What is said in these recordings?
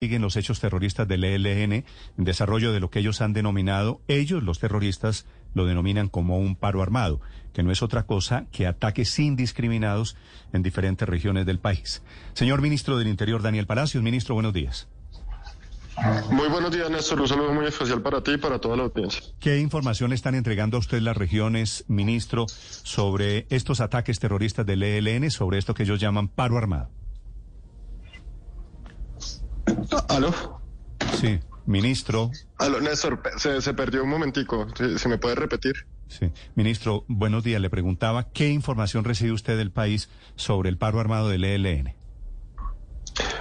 siguen los hechos terroristas del ELN en desarrollo de lo que ellos han denominado, ellos los terroristas lo denominan como un paro armado, que no es otra cosa que ataques indiscriminados en diferentes regiones del país. Señor ministro del Interior, Daniel Palacios, ministro, buenos días. Muy buenos días, Néstor. Un saludo muy especial para ti y para toda la audiencia. ¿Qué información están entregando a usted las regiones, ministro, sobre estos ataques terroristas del ELN, sobre esto que ellos llaman paro armado? ¿Aló? Sí, ministro. Aló, Néstor, se, perdió un momentico. ¿Se, me puede repetir? Sí, ministro, buenos días. Le preguntaba qué información recibe usted del país sobre el paro armado del ELN.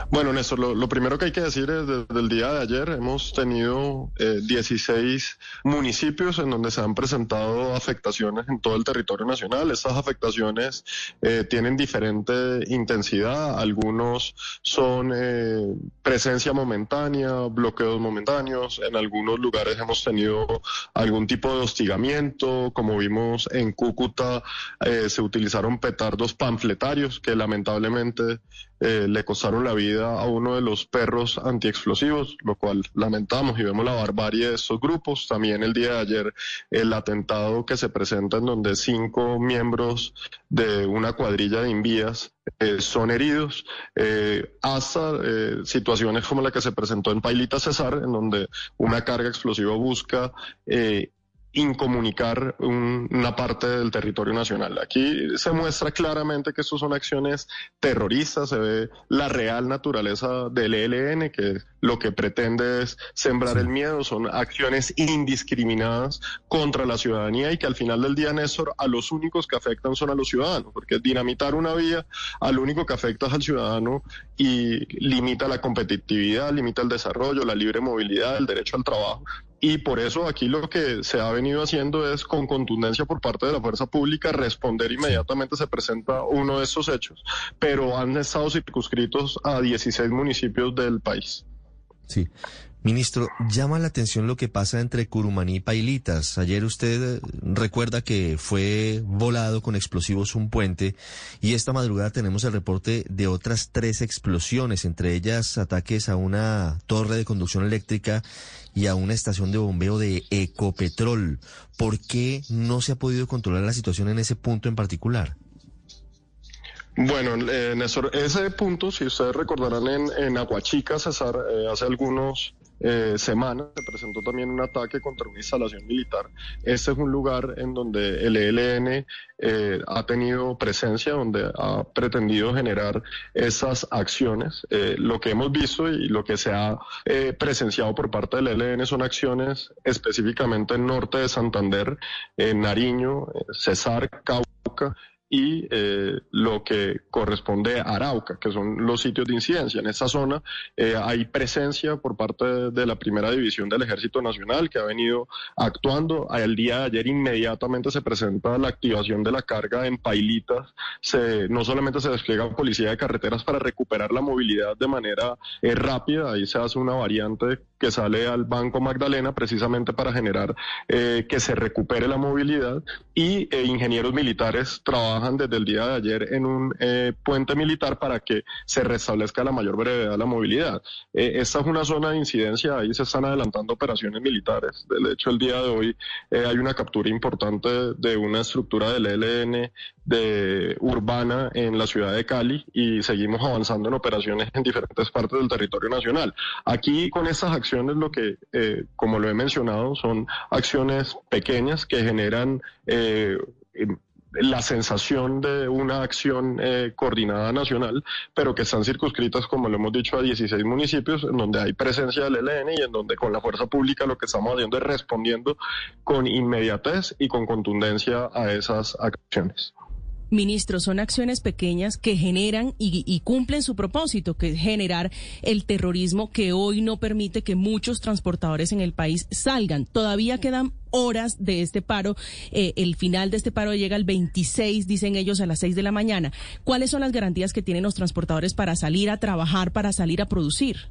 Bueno, Néstor, lo, primero que hay que decir es desde el día de ayer hemos tenido 16 eh, municipios en donde se han presentado afectaciones en todo el territorio nacional. Estas afectaciones eh, tienen diferente intensidad. Algunos son eh, presencia momentánea, bloqueos momentáneos. En algunos lugares hemos tenido algún tipo de hostigamiento. Como vimos en Cúcuta, se utilizaron petardos panfletarios que lamentablemente le costaron la vida a uno de los perros antiexplosivos, lo cual lamentamos y vemos la barbarie de estos grupos. También el día de ayer el atentado que se presenta en donde cinco miembros de una cuadrilla de invías eh, son heridos, eh, hasta eh, situaciones como la que se presentó en Pailita Cesar, en donde una carga explosiva busca incomunicar una parte del territorio nacional. Aquí se muestra claramente que estos son acciones terroristas, se ve la real naturaleza del ELN, que lo que pretende es sembrar el miedo, son acciones indiscriminadas contra la ciudadanía y que al final del día, Néstor, a los únicos que afectan son a los ciudadanos, porque dinamitar una vía, al único que afecta es al ciudadano y limita la competitividad, limita el desarrollo, la libre movilidad, el derecho al trabajo. Y por eso aquí lo que se ha venido haciendo es con contundencia por parte de la fuerza pública responder inmediatamente se presenta uno de estos hechos, pero han estado circunscritos a 16 municipios del país. Sí. Ministro, llama la atención lo que pasa entre Curumaní y Pailitas. Ayer usted eh, recuerda que fue volado con explosivos un puente y esta madrugada tenemos el reporte de otras tres explosiones, entre ellas ataques a una torre de conducción eléctrica y a una estación de bombeo de Ecopetrol. ¿Por qué no se ha podido controlar la situación en ese punto en particular? Bueno, eh, Néstor, ese punto, si ustedes recordarán en, en Aguachica, César, eh, hace algunos eh, semana se presentó también un ataque contra una instalación militar. Este es un lugar en donde el ELN eh, ha tenido presencia, donde ha pretendido generar esas acciones. Eh, lo que hemos visto y lo que se ha presenciado por parte del ELN son acciones específicamente en norte de Santander, en Nariño, Cesar, Cauca y eh, lo que corresponde a Arauca, que son los sitios de incidencia. En esta zona eh, hay presencia por parte de, la primera división del Ejército Nacional que ha venido actuando. El día de ayer inmediatamente se presenta la activación de la carga en Pailitas. Se, no solamente se despliega policía de carreteras para recuperar la movilidad de manera eh, rápida, ahí se hace una variante que sale al Banco Magdalena precisamente para generar que se recupere la movilidad y ingenieros militares trabajan desde el día de ayer en un eh, puente militar para que se restablezca la mayor brevedad la movilidad. Eh, esta es una zona de incidencia, ahí se están adelantando operaciones militares. De hecho, el día de hoy eh, hay una captura importante de una estructura del ELN de urbana en la ciudad de Cali y seguimos avanzando en operaciones en diferentes partes del territorio nacional. Aquí con estas acciones lo que, como lo he mencionado, son acciones pequeñas que generan la sensación de una acción eh, coordinada nacional, pero que están circunscritas, como lo hemos dicho, a 16 municipios, en donde hay presencia del ELN y en donde con la fuerza pública lo que estamos haciendo es respondiendo con inmediatez y con contundencia a esas acciones. Ministro, son acciones pequeñas que generan y, cumplen su propósito, que es generar el terrorismo que hoy no permite que muchos transportadores en el país salgan. Todavía quedan horas de este paro. Eh, el final de este paro llega el 26, dicen ellos, a las 6 de la mañana. ¿Cuáles son las garantías que tienen los transportadores para salir a trabajar, para salir a producir?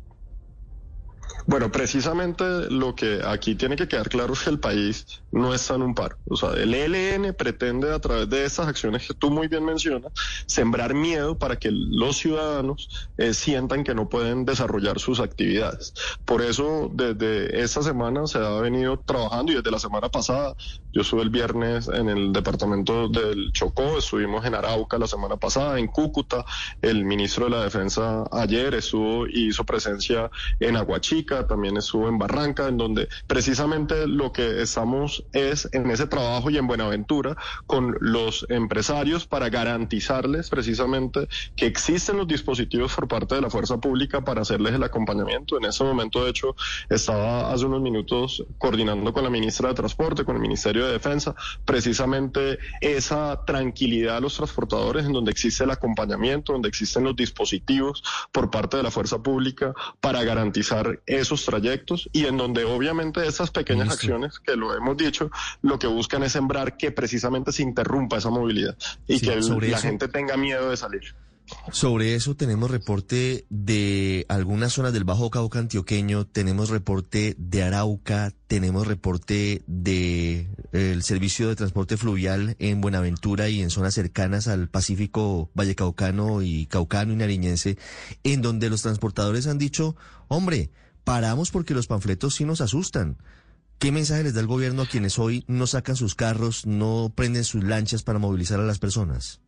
Bueno, precisamente lo que aquí tiene que quedar claro es que el país no está en un paro. O sea, el ELN pretende a través de estas acciones que tú muy bien mencionas, sembrar miedo para que los ciudadanos eh, sientan que no pueden desarrollar sus actividades. Por eso, desde esta semana se ha venido trabajando y desde la semana pasada, yo estuve el viernes en el departamento del Chocó, estuvimos en Arauca la semana pasada, en Cúcuta, el ministro de la Defensa ayer estuvo y hizo presencia en También estuvo en Barranca, en donde precisamente lo que estamos es en ese trabajo y en Buenaventura con los empresarios para garantizarles precisamente que existen los dispositivos por parte de la fuerza pública para hacerles el acompañamiento. En ese momento, de hecho, estaba hace unos minutos coordinando con la ministra de Transporte, con el Ministerio de Defensa, precisamente esa tranquilidad a los transportadores en donde existe el acompañamiento, donde existen los dispositivos por parte de la fuerza pública para garantizar esos trayectos y en donde obviamente esas pequeñas acciones que lo hemos dicho, lo que buscan es sembrar que precisamente se interrumpa esa movilidad y que la gente tenga miedo de salir. Sobre eso tenemos reporte de algunas zonas del Bajo Cauca antioqueño, tenemos reporte de Arauca, tenemos reporte de el servicio de transporte fluvial en Buenaventura y en zonas cercanas al Pacífico Vallecaucano y Caucano y Nariñense, en donde los transportadores han dicho, hombre, paramos porque los panfletos sí nos asustan. ¿Qué mensaje les da el gobierno a quienes hoy no sacan sus carros, no prenden sus lanchas para movilizar a las personas?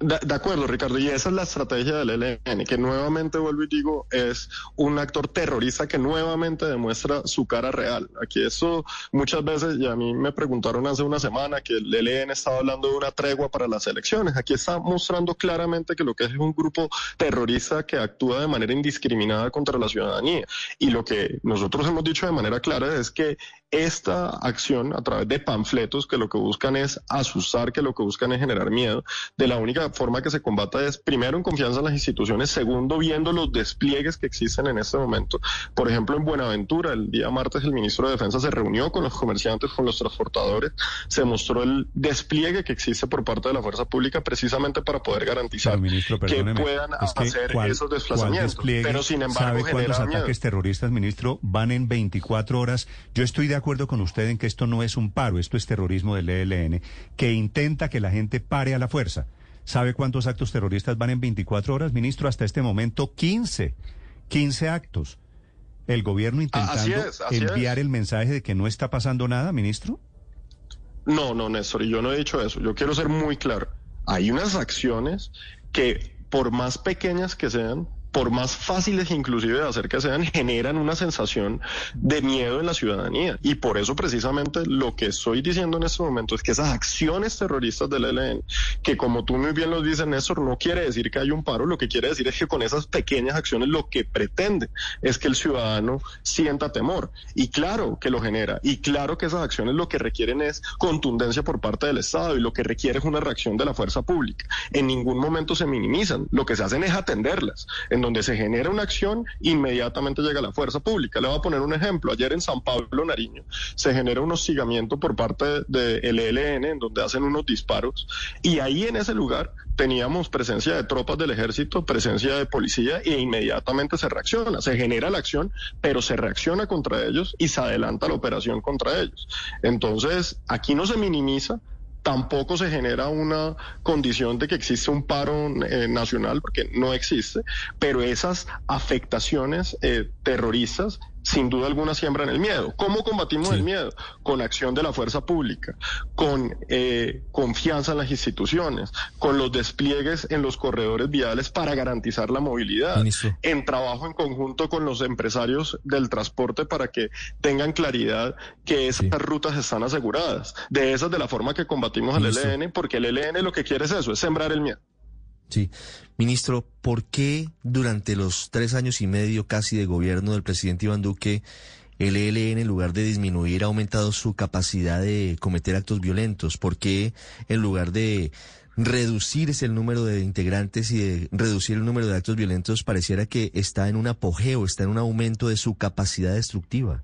De, acuerdo, Ricardo, y esa es la estrategia del ELN, que nuevamente vuelvo y digo, es un actor terrorista que nuevamente demuestra su cara real. Aquí eso muchas veces, y a mí me preguntaron hace una semana que el ELN estaba hablando de una tregua para las elecciones. Aquí está mostrando claramente que lo que es un grupo terrorista que actúa de manera indiscriminada contra la ciudadanía. Y lo que nosotros hemos dicho de manera clara es que esta acción a través de panfletos que lo que buscan es asustar, que lo que buscan es generar miedo, de la única forma que se combata es primero en confianza en las instituciones, segundo viendo los despliegues que existen en este momento. Por ejemplo, en Buenaventura, el día martes el ministro de Defensa se reunió con los comerciantes, con los transportadores, se mostró el despliegue que existe por parte de la fuerza pública precisamente para poder garantizar que puedan hacer esos desplazamientos. Pero sin embargo, ¿sabe cuántos ataques terroristas, ministro, van en 24 horas? Yo estoy de acuerdo con usted en que esto no es un paro, esto es terrorismo del ELN, que intenta que la gente pare a la fuerza. ¿Sabe cuántos actos terroristas van en 24 horas, ministro? Hasta este momento, 15. 15 actos. ¿El gobierno ah, intentando enviar el mensaje de que no está pasando nada, ministro? No, no, Néstor, yo no he dicho eso. Yo quiero ser muy claro. Hay unas acciones que, por más pequeñas que sean, por más fáciles inclusive de hacer que sean, generan una sensación de miedo en la ciudadanía. Y por eso precisamente lo que estoy diciendo en este momento es que esas acciones terroristas del ELN, que como tú muy bien lo dices, Néstor, no quiere decir que haya un paro, lo que quiere decir es que con esas pequeñas acciones lo que pretende es que el ciudadano sienta temor. Y claro que lo genera. Y claro que esas acciones lo que requieren es contundencia por parte del Estado y lo que requiere es una reacción de la fuerza pública. En ningún momento se minimizan. Lo que se hacen es atenderlas donde se genera una acción, inmediatamente llega la fuerza pública. Le voy a poner un ejemplo. Ayer en San Pablo, Nariño, se genera un hostigamiento por parte del ELN, en donde hacen unos disparos, y ahí en ese lugar teníamos presencia de tropas del ejército, presencia de policía, e inmediatamente se reacciona. Se genera la acción, pero se reacciona contra ellos y se adelanta la operación contra ellos. Entonces, aquí no se minimiza, tampoco se genera una condición de que existe un paro eh, nacional, porque no existe, pero esas afectaciones eh, terroristas sin duda alguna siembran el miedo. ¿Cómo combatimos el miedo? Con acción de la fuerza pública, con eh, confianza en las instituciones, con los despliegues en los corredores viales para garantizar la movilidad, en trabajo en conjunto con los empresarios del transporte para que tengan claridad que esas rutas están aseguradas. De esas de la forma que combatimos el ELN, porque el ELN lo que quiere es eso, es sembrar el miedo. Sí. Ministro, ¿por qué durante los tres años y medio casi de gobierno del presidente Iván Duque, el ELN, en lugar de disminuir, ha aumentado su capacidad de cometer actos violentos? ¿Por qué, en lugar de reducirse el número de integrantes y de reducir el número de actos violentos, pareciera que está en un apogeo, está en un aumento de su capacidad destructiva?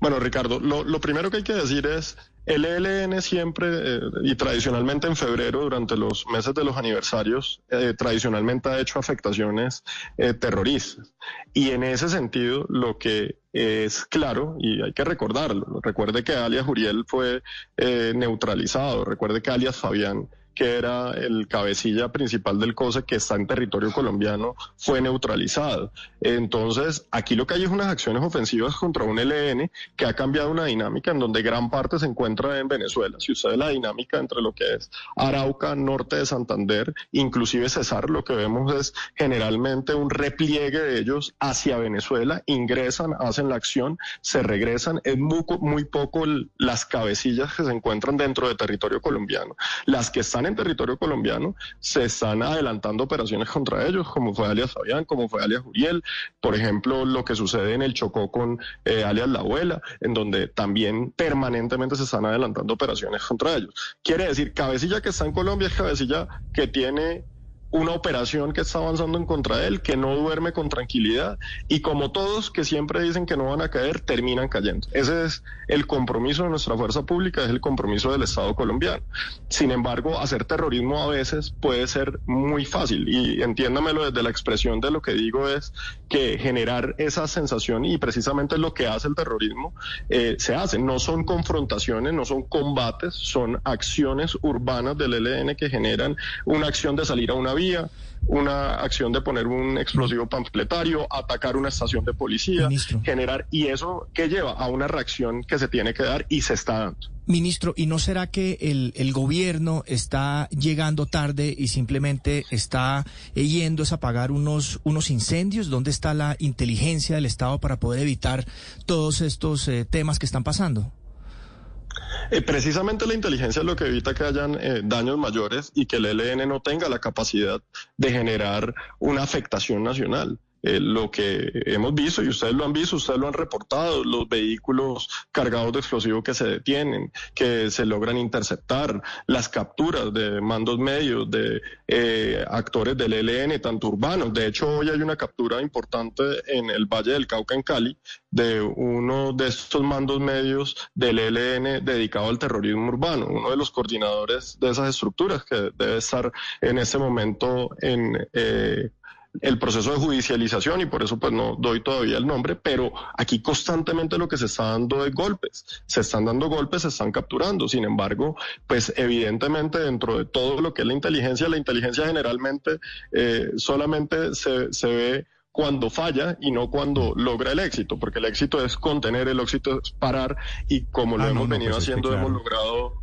Bueno, Ricardo, lo, lo primero que hay que decir es el ELN siempre eh, y tradicionalmente en febrero, durante los meses de los aniversarios, eh, tradicionalmente ha hecho afectaciones eh, terroristas. Y en ese sentido, lo que es claro, y hay que recordarlo, recuerde que alias Uriel fue neutralizado, recuerde que alias Fabián que era el cabecilla principal del COSE, que está en territorio colombiano, fue neutralizado. Entonces, aquí lo que hay es unas acciones ofensivas contra un ELN que ha cambiado una dinámica en donde gran parte se encuentra en Venezuela. Si usted ve la dinámica entre lo que es Arauca, norte de Santander, inclusive Cesar, lo que vemos es generalmente un repliegue de ellos hacia Venezuela, ingresan, hacen la acción, se regresan. Es muy, muy poco las cabecillas que se encuentran dentro de territorio colombiano. Las que en territorio colombiano se están adelantando operaciones contra ellos, como fue alias Fabián, como fue alias Uriel, por ejemplo, lo que sucede en el Chocó con eh, alias La Abuela, en donde también permanentemente se están adelantando operaciones contra ellos. Quiere decir, cabecilla que está en Colombia es cabecilla que tiene una operación que está avanzando en contra de él, que no duerme con tranquilidad y como todos que siempre dicen que no van a caer, terminan cayendo. Ese es el compromiso de nuestra fuerza pública, es el compromiso del Estado colombiano. Sin embargo, hacer terrorismo a veces puede ser muy fácil y entiéndamelo desde la expresión de lo que digo es que generar esa sensación y precisamente lo que hace el terrorismo eh, se hace. No son confrontaciones, no son combates, son acciones urbanas del ELN que generan una acción de salir a una vía una acción de poner un explosivo panfletario, atacar una estación de policía, generar, y eso que lleva a una reacción que se tiene que dar y se está dando. Ministro, ¿y no será que el, el gobierno está llegando tarde y simplemente está yendo a apagar unos, unos incendios? ¿Dónde está la inteligencia del Estado para poder evitar todos estos eh, temas que están pasando? Eh, precisamente la inteligencia es lo que evita que hayan eh, daños mayores y que el ELN no tenga la capacidad de generar una afectación nacional. Eh, lo que hemos visto, y ustedes lo han visto, ustedes lo han reportado, los vehículos cargados de explosivos que se detienen, que se logran interceptar, las capturas de mandos medios, de eh, actores del ELN, tanto urbanos. De hecho, hoy hay una captura importante en el Valle del Cauca, en Cali, de uno de estos mandos medios del ELN dedicado al terrorismo urbano, uno de los coordinadores de esas estructuras que debe estar en ese momento en... Eh, el proceso de judicialización y por eso pues no doy todavía el nombre, pero aquí constantemente lo que se está dando es golpes, se están dando golpes, se están capturando, sin embargo, pues evidentemente dentro de todo lo que es la inteligencia, la inteligencia generalmente eh, solamente se, se ve cuando falla y no cuando logra el éxito, porque el éxito es contener, el éxito es parar y como lo ah, hemos venido pues haciendo hemos logrado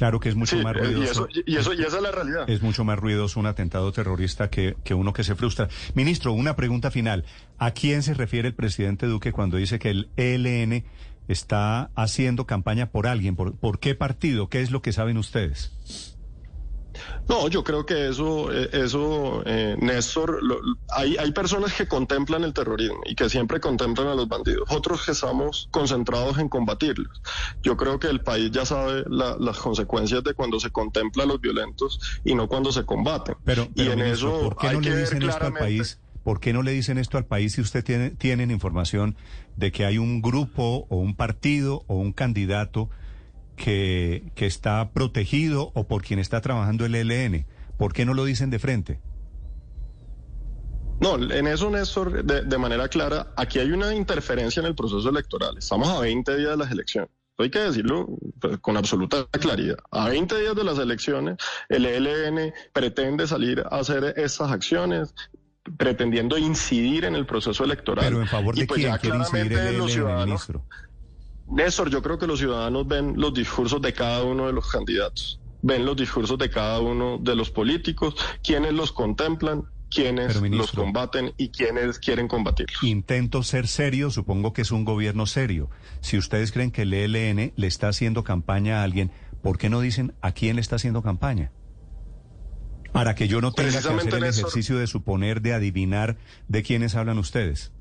Claro que es mucho más ruidoso. Y, eso, y, esa es la realidad. Es mucho más ruidoso un atentado terrorista que, que uno que se frustra. Ministro, una pregunta final. ¿A quién se refiere el presidente Duque cuando dice que el ELN está haciendo campaña por alguien? ¿Por, por qué partido? ¿Qué es lo que saben ustedes? No, yo creo que eso, eh, eso, eh, Néstor, hay, hay personas que contemplan el terrorismo y que siempre contemplan a los bandidos, otros que estamos concentrados en combatirlos. Yo creo que el país ya sabe las consecuencias de cuando se contempla a los violentos y no cuando se combaten. Pero, y en eso ¿por qué no le dicen esto al país? ¿Por qué no le dicen esto al país si usted tiene tienen información de que hay un grupo o un partido o un candidato que, que está protegido o por quien está trabajando el ELN? ¿Por qué no lo dicen de frente? No, en eso, Néstor, de, manera clara, aquí hay una interferencia en el proceso electoral. Estamos a 20 días de las elecciones. Hay que decirlo pues, con absoluta claridad. A 20 días de las elecciones, el ELN pretende salir a hacer estas acciones, pretendiendo incidir en el proceso electoral. Pero en favor de pues quién quiere incidir el ELN, ministro. Néstor, yo creo que los ciudadanos ven los discursos de cada uno de los candidatos, ven los discursos de cada uno de los políticos, quienes los contemplan, quienes los combaten y quienes quieren combatirlos. Intento ser serio, supongo que es un gobierno serio. Si ustedes creen que el ELN le está haciendo campaña a alguien, ¿por qué no dicen a quién le está haciendo campaña? Para que yo no tenga que hacer el ejercicio de suponer, de adivinar de quiénes hablan ustedes.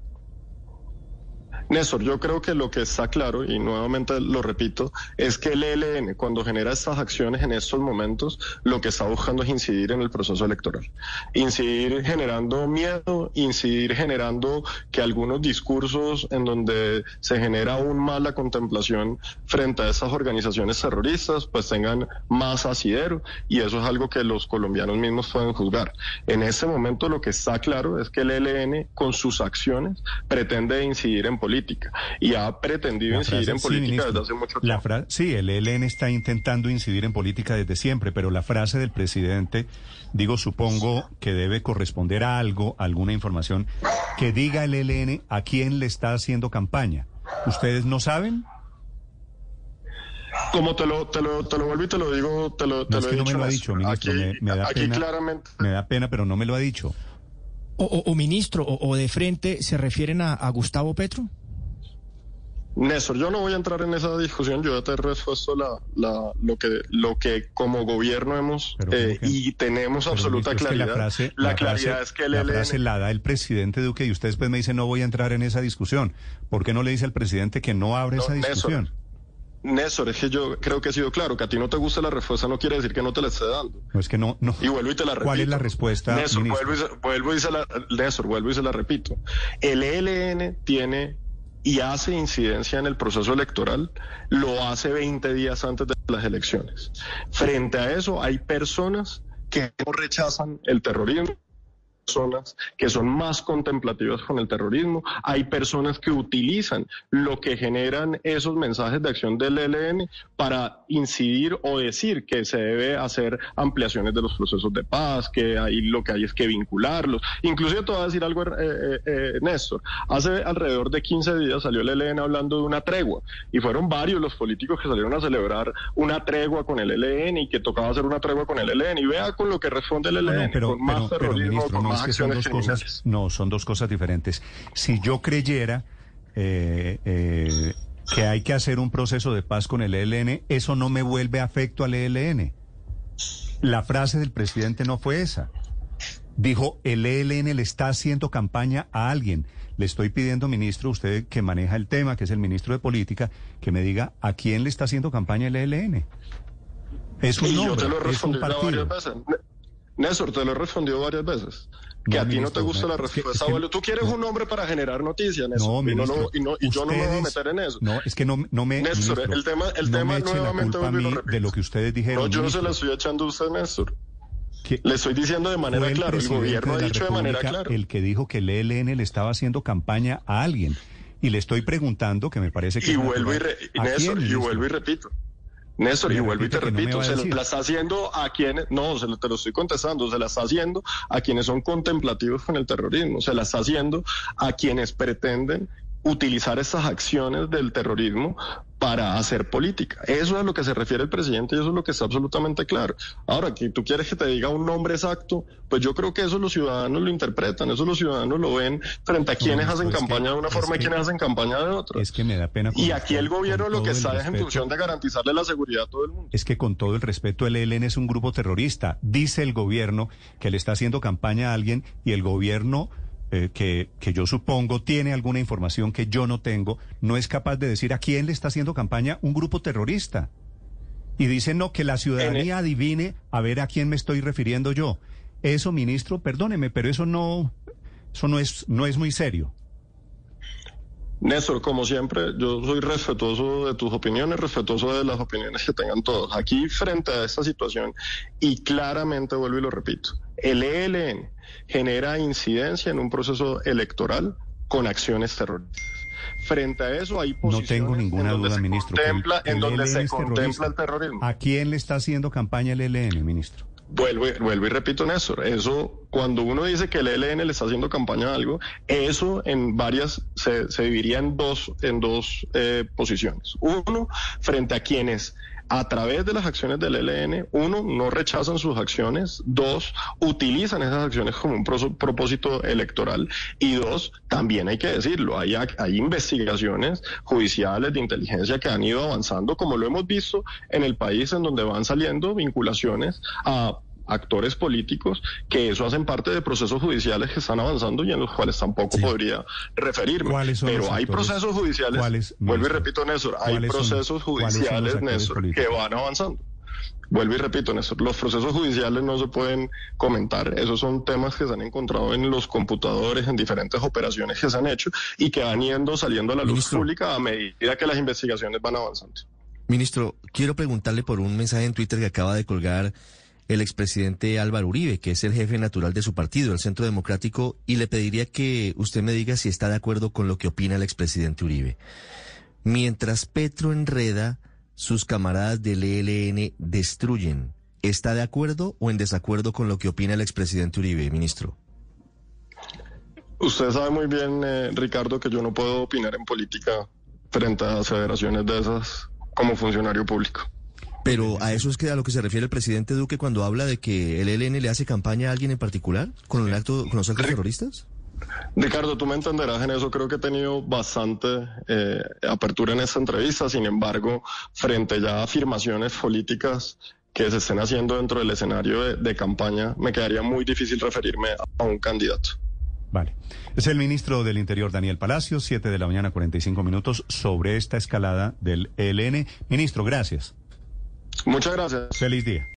Néstor, yo creo que lo que está claro, y nuevamente lo repito, es que el ELN, cuando genera estas acciones en estos momentos, lo que está buscando es incidir en el proceso electoral. Incidir generando miedo, incidir generando que algunos discursos en donde se genera aún más la contemplación frente a esas organizaciones terroristas, pues tengan más asidero, y eso es algo que los colombianos mismos pueden juzgar. En este momento lo que está claro es que el ELN, con sus acciones, pretende incidir en política y ha pretendido incidir en política desde hace mucho tiempo. sí, el ELN está intentando incidir en política desde siempre, pero la frase del presidente, digo, supongo que debe corresponder a algo, alguna información que diga el ELN a quién le está haciendo campaña. ¿Ustedes no saben? Como te lo, te lo, te lo vuelvo y te lo digo, te lo, te no, lo no me lo ha dicho, ministro. me, da pena, claramente... me da pena, pero no me lo ha dicho. O, ministro, o, de frente, ¿se refieren a Gustavo Petro? Néstor, yo no voy a entrar en esa discusión, yo ya te he respuesto la, la, lo, que, lo que como gobierno hemos eh, y tenemos absoluta claridad. la, frase, la, claridad es que el la frase la da el presidente Duque y usted después me dice no voy a entrar en esa discusión. ¿Por qué no le dice al presidente que no abre esa discusión? Néstor, es que yo creo que he sido claro, que a ti no te gusta la respuesta no quiere decir que no te la esté dando. No, es que no, no. Y vuelvo y te la repito. ¿Cuál es la respuesta, Néstor, vuelvo y, vuelvo y se la, Néstor, vuelvo y se la repito. El ELN tiene y hace incidencia en el proceso electoral, lo hace 20 días antes de las elecciones. Frente a eso, hay personas que no rechazan el terrorismo personas que son más contemplativas con el terrorismo, hay personas que utilizan lo que generan esos mensajes de acción del ELN para incidir o decir que se debe hacer ampliaciones de los procesos de paz, que ahí lo que hay es que vincularlos. Inclusive te voy a decir algo, eh, eh, eh, Néstor, hace alrededor de 15 días salió el ELN hablando de una tregua y fueron varios los políticos que salieron a celebrar una tregua con el ELN y que tocaba hacer una tregua con el ELN y vea con lo que responde el ELN, con más terrorismo, con más que son dos cosas, no, son dos cosas diferentes. Si yo creyera eh, eh, que hay que hacer un proceso de paz con el ELN, eso no me vuelve afecto al ELN. La frase del presidente no fue esa. Dijo, el ELN le está haciendo campaña a alguien. Le estoy pidiendo, ministro, usted que maneja el tema, que es el ministro de Política, que me diga a quién le está haciendo campaña el ELN. Es un nombre, es un partido. Néstor, te lo he respondido varias veces que a ti no te gusta la respuesta. tú quieres un nombre para generar noticias, Néstor. No, y, no, y, yo no me voy a meter en eso. No, es que no, no me. Néstor, el tema, el tema nuevamente a mí de lo que ustedes dijeron. No, yo no se la estoy echando a usted, Néstor. Le estoy diciendo de manera clara, el gobierno ha dicho de manera clara. El que dijo que el ELN le estaba haciendo campaña a alguien. Y le estoy preguntando, que me parece que... Y, vuelvo, y, Néstor, y vuelvo y repito. Néstor, y vuelvo y te repito, se la está haciendo a quienes, no, se lo, te lo estoy contestando, se la está haciendo a quienes son contemplativos con el terrorismo, se la está haciendo a quienes pretenden utilizar estas acciones del terrorismo para hacer política. Eso es a lo que se refiere el presidente y eso es lo que está absolutamente claro. Ahora, que tú quieres que te diga un nombre exacto, pues yo creo que eso los ciudadanos lo interpretan, eso los ciudadanos lo ven frente a quienes hacen campaña de una forma y quienes hacen campaña de otra. Es que me da pena. Y aquí el gobierno lo que está es en función de garantizarle la seguridad a todo el mundo. Es que con todo el respeto, el ELN es un grupo terrorista. Dice el gobierno que le está haciendo campaña a alguien y el gobierno eh, que, que yo supongo tiene alguna información que yo no tengo, no es capaz de decir a quién le está haciendo campaña un grupo terrorista. Y dice, no, que la ciudadanía adivine a ver a quién me estoy refiriendo yo. Eso, ministro, perdóneme, pero eso no, eso no es, no es muy serio. Néstor, como siempre, yo soy respetuoso de tus opiniones, respetuoso de las opiniones que tengan todos. Aquí, frente a esta situación, y claramente vuelvo y lo repito, el ELN genera incidencia en un proceso electoral con acciones terroristas. Frente a eso hay posiciones no tengo ninguna duda, ministro, en donde se contempla el terrorismo. ¿A quién le está haciendo campaña el ELN, ministro? Vuelvo, vuelvo y repito, Néstor, eso cuando uno dice que el ELN le está haciendo campaña a algo, eso en varias se, se dividiría en dos, en dos eh, posiciones. Uno, frente a quienes a través de las acciones del ELN, uno, no rechazan sus acciones, dos, utilizan esas acciones como un propósito electoral y dos, también hay que decirlo, hay, hay investigaciones judiciales de inteligencia que han ido avanzando, como lo hemos visto en el país, en donde van saliendo vinculaciones a actores políticos que eso hacen parte de procesos judiciales que están avanzando y en los cuales tampoco podría referirme. Pero hay procesos judiciales, vuelvo y repito, Néstor, hay procesos judiciales, Néstor, que van avanzando. Vuelvo y repito, Néstor, los procesos judiciales no se pueden comentar. Esos son temas que se han encontrado en los computadores, en diferentes operaciones que se han hecho y que van yendo saliendo a la luz pública a medida que las investigaciones van avanzando. Ministro, quiero preguntarle por un mensaje en Twitter que acaba de colgar el expresidente Álvaro Uribe, que es el jefe natural de su partido, el Centro Democrático, y le pediría que usted me diga si está de acuerdo con lo que opina el expresidente Uribe. Mientras Petro enreda, sus camaradas del ELN destruyen. ¿Está de acuerdo o en desacuerdo con lo que opina el expresidente Uribe, ministro? Usted sabe muy bien, eh, Ricardo, que yo no puedo opinar en política frente a federaciones de esas como funcionario público. Pero a eso es que a lo que se refiere el presidente Duque cuando habla de que el ELN le hace campaña a alguien en particular con el acto con los actos terroristas. Ricardo, tú me entenderás en eso. Creo que he tenido bastante eh, apertura en esta entrevista. Sin embargo, frente ya a afirmaciones políticas que se estén haciendo dentro del escenario de, campaña, me quedaría muy difícil referirme a un candidato. Vale. Es el ministro del Interior, Daniel Palacios, 7 de la mañana, 45 minutos, sobre esta escalada del ELN. Ministro, gracias. Muchas gracias. Feliz día.